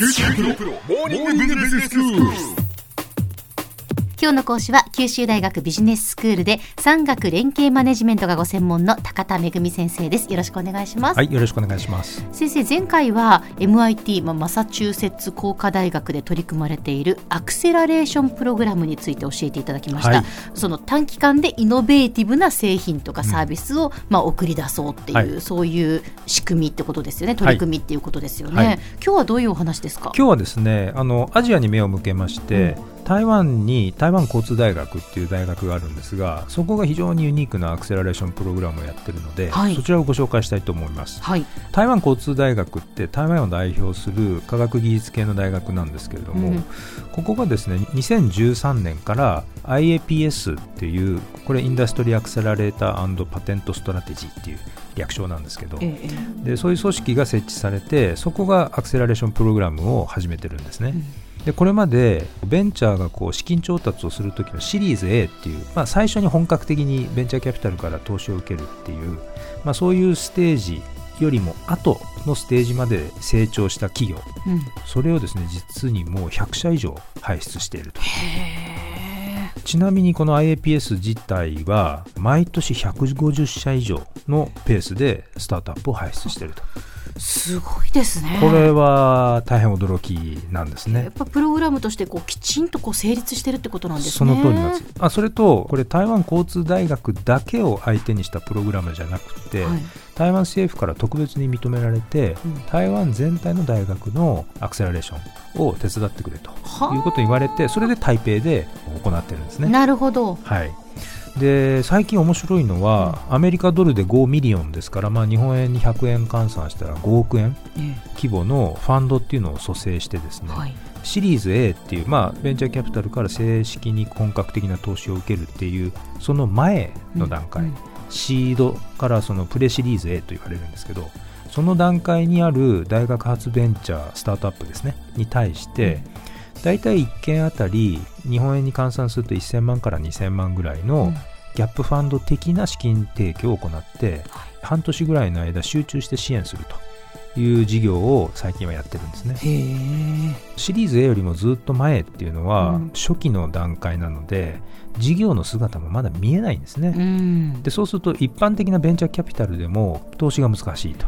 九州大学モーニングビジネススクール今日の講師は九州大学ビジネススクールで産学連携マネジメントがご専門の高田恵先生です。よろしくお願いします。はいよろしくお願いします。先生前回は MIT、まあ、マサチューセッツ工科大学で取り組まれているアクセラレーションプログラムについて教えていただきました、はい、その短期間でイノベーティブな製品とかサービスを、うん、まあ、送り出そうっていう、はい、そういう仕組みってことですよね。取り組みっていうことですよね、はい、今日はどういうお話ですか？今日はですねあのアジアに目を向けまして、うん台湾に台湾交通大学っていう大学があるんですがそこが非常にユニークなアクセラレーションプログラムをやってるので、はい、そちらをご紹介したいと思います、はい、台湾交通大学って台湾を代表する科学技術系の大学なんですけれども、うん、ここがですね2013年から IAPS っていうこれ Industry Accelerator Patent Strategy っていう略称なんですけど、ええ、でそういう組織が設置されてそこがアクセラレーションプログラムを始めてるんですね。うん。でこれまでベンチャーがこう資金調達をするときのシリーズ A っていう、まあ、最初に本格的にベンチャーキャピタルから投資を受けるっていう、まあ、そういうステージよりも後のステージまで成長した企業、うん、それをですね実にもう100社以上輩出していると。ちなみにこの IAPS 自体は毎年150社以上のペースでスタートアップを輩出していると。すごいですね。これは大変驚きなんですね。やっぱプログラムとしてこうきちんとこう成立してるってことなんですね。その通りなんです。あそれとこれ台湾交通大学だけを相手にしたプログラムじゃなくて、はい、台湾政府から特別に認められて、うん、台湾全体の大学のアクセラレーションを手伝ってくれということを言われて、それで台北で行ってるんですね。なるほど。はい。で最近面白いのは、アメリカドルで5ミリオンですから、まあ、日本円に100円換算したら5億円規模のファンドっていうのを蘇生してですね、はい、シリーズ A っていう、まあ、ベンチャーキャピタルから正式に本格的な投資を受けるっていうその前の段階、うんうん、シードからそのプレシリーズ A と言われるんですけどその段階にある大学発ベンチャースタートアップですねに対して、うん大体1件あたり日本円に換算すると1000万から2000万ぐらいのギャップファンド的な資金提供を行って、半年ぐらいの間集中して支援するという事業を最近はやってるんですね。シリーズ A よりもずっと前っていうのは初期の段階なので、事業の姿もまだ見えないんですね、でそうすると一般的なベンチャーキャピタルでも投資が難しいと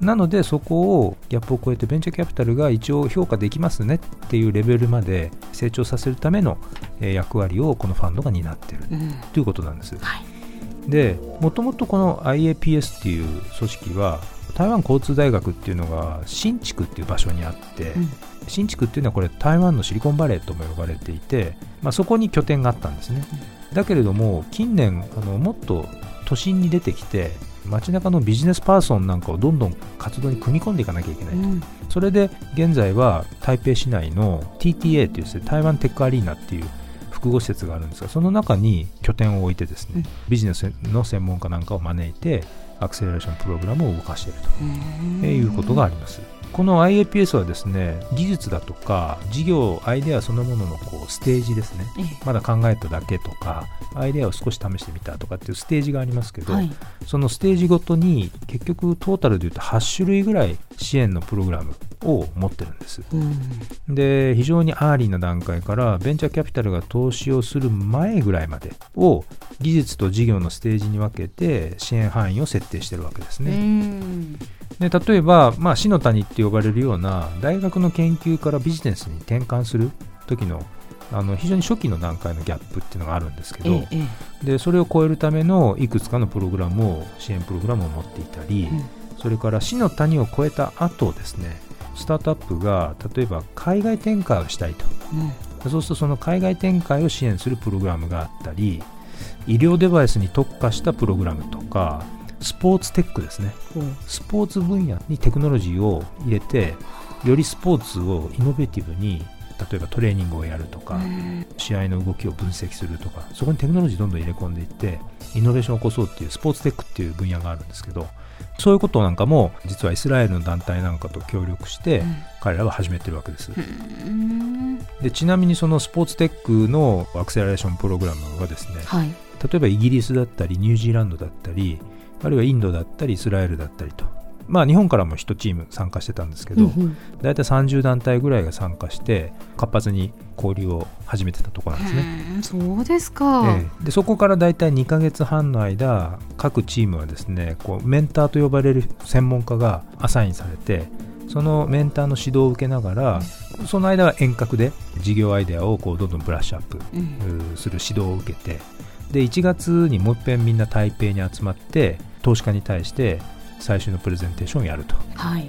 なのでそこをギャップを超えてベンチャーキャピタルが一応評価できますねっていうレベルまで成長させるための役割をこのファンドが担っている、ということなんです。はい、でもともとこの IAPS っていう組織は台湾交通大学っていうのが新築っていう場所にあって、うん、新築っていうのはこれ台湾のシリコンバレーとも呼ばれていて、まあ、そこに拠点があったんですね、うん、だけれども近年あのもっと都心に出てきて街中のビジネスパーソンなんかをどんどん活動に組み込んでいかなきゃいけないと、うん、それで現在は台北市内の TTA という、台湾テックアリーナっていう複合施設があるんですがその中に拠点を置いてですね、ビジネスの専門家なんかを招いてアクセラレーションプログラムを動かしているということがあります。この IAPS はですね技術だとか事業アイデアそのもののこうステージですね、まだ考えただけとかアイデアを少し試してみたとかっていうステージがありますけど、はい、そのステージごとに結局トータルでいうと8種類ぐらい支援のプログラムを持ってるんです、うん、で非常にアーリーな段階からベンチャーキャピタルが投資をする前ぐらいまでを技術と事業のステージに分けて支援範囲を設定してるわけですね、うん。で例えば、まあ、死の谷って呼ばれるような大学の研究からビジネスに転換する時のあの非常に初期の段階のギャップっていうのがあるんですけど、ええ、でそれを超えるためのいくつかのプログラムを支援プログラムを持っていたり、うん、それから死の谷を超えた後ですねスタートアップが例えば海外展開をしたいと、うん、そうするとその海外展開を支援するプログラムがあったり医療デバイスに特化したプログラムとかスポーツテックですね、うん、スポーツ分野にテクノロジーを入れてよりスポーツをイノベーティブに例えばトレーニングをやるとか試合の動きを分析するとかそこにテクノロジーどんどん入れ込んでいってイノベーションを起こそうっていうスポーツテックっていう分野があるんですけどそういうことなんかも実はイスラエルの団体なんかと協力して彼らは始めてるわけです。でちなみにそのスポーツテックのアクセラレーションプログラムはですね、はい、例えばイギリスだったりニュージーランドだったりあるいはインドだったりイスラエルだったりと。まあ、日本からも1チーム参加してたんですけど、うんうん、大体30団体ぐらいが参加して活発に交流を始めてたところなんですね。そうですか、ええ、でそこから大体2か月半の間各チームはですねこうメンターと呼ばれる専門家がアサインされてそのメンターの指導を受けながら、その間は遠隔で事業アイデアをこうどんどんブラッシュアップする指導を受けて、で1月にもう一遍みんな台北に集まって投資家に対して最終のプレゼンテーションをやると。はい。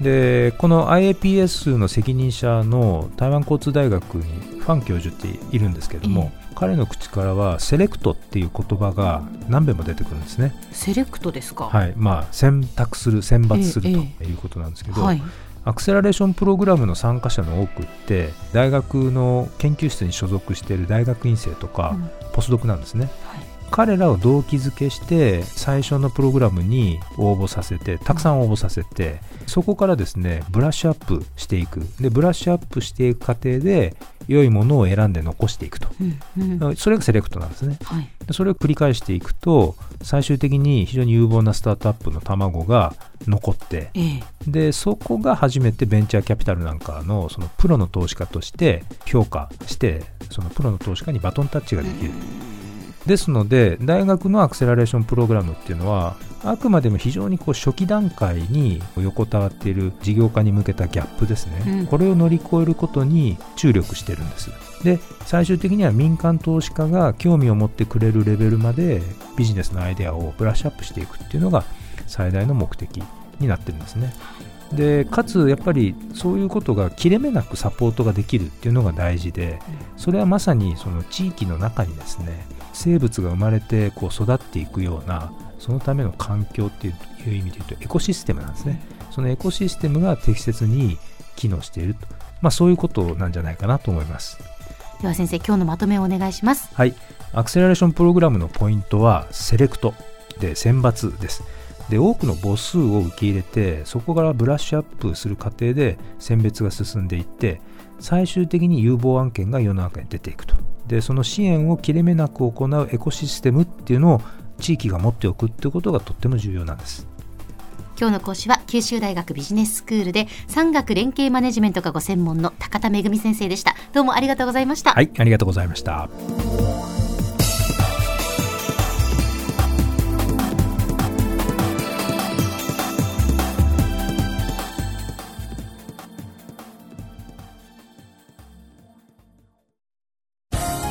でこの IAPS の責任者の台湾交通大学にファン教授っているんですけれども、え彼の口からはセレクトっていう言葉が何べも出てくるんですね。セレクトですか？はい。まあ選択する選抜するということなんですけど、えはい、アクセラレーションプログラムの参加者の多くって大学の研究室に所属している大学院生とか、うん、ポスドクなんですね。はい。彼らを動機づけして最初のプログラムに応募させてたくさん応募させてそこからですねブラッシュアップしていく。でブラッシュアップしていく過程で良いものを選んで残していくと、うんうん、それがセレクトなんですね、はい、それを繰り返していくと最終的に非常に有望なスタートアップの卵が残って、ええ、でそこが初めてベンチャーキャピタルなんかのそのプロの投資家として評価してそのプロの投資家にバトンタッチができる。うんですので大学のアクセラレーションプログラムっていうのはあくまでも非常にこう初期段階に横たわっている事業化に向けたギャップですね、うん、これを乗り越えることに注力してるんですで最終的には民間投資家が興味を持ってくれるレベルまでビジネスのアイデアをブラッシュアップしていくっていうのが最大の目的になってるんですねでかつやっぱりそういうことが切れ目なくサポートができるっていうのが大事でそれはまさにその地域の中にですね生物が生まれてこう育っていくようなそのための環境っていう意味で言うとエコシステムなんですね。そのエコシステムが適切に機能していると、まあ、そういうことなんじゃないかなと思います。では先生今日のまとめをお願いします。はい。アクセラレーションプログラムのポイントはセレクトで選抜ですで多くの母数を受け入れてそこからブラッシュアップする過程で選別が進んでいって最終的に有望案件が世の中に出ていくと。でその支援を切れ目なく行うエコシステムっていうのを地域が持っておくっていうことがとっても重要なんです。今日の講師は九州大学ビジネススクールで産学連携マネジメントがご専門の高田仁先生でした。どうもありがとうございました。はいありがとうございました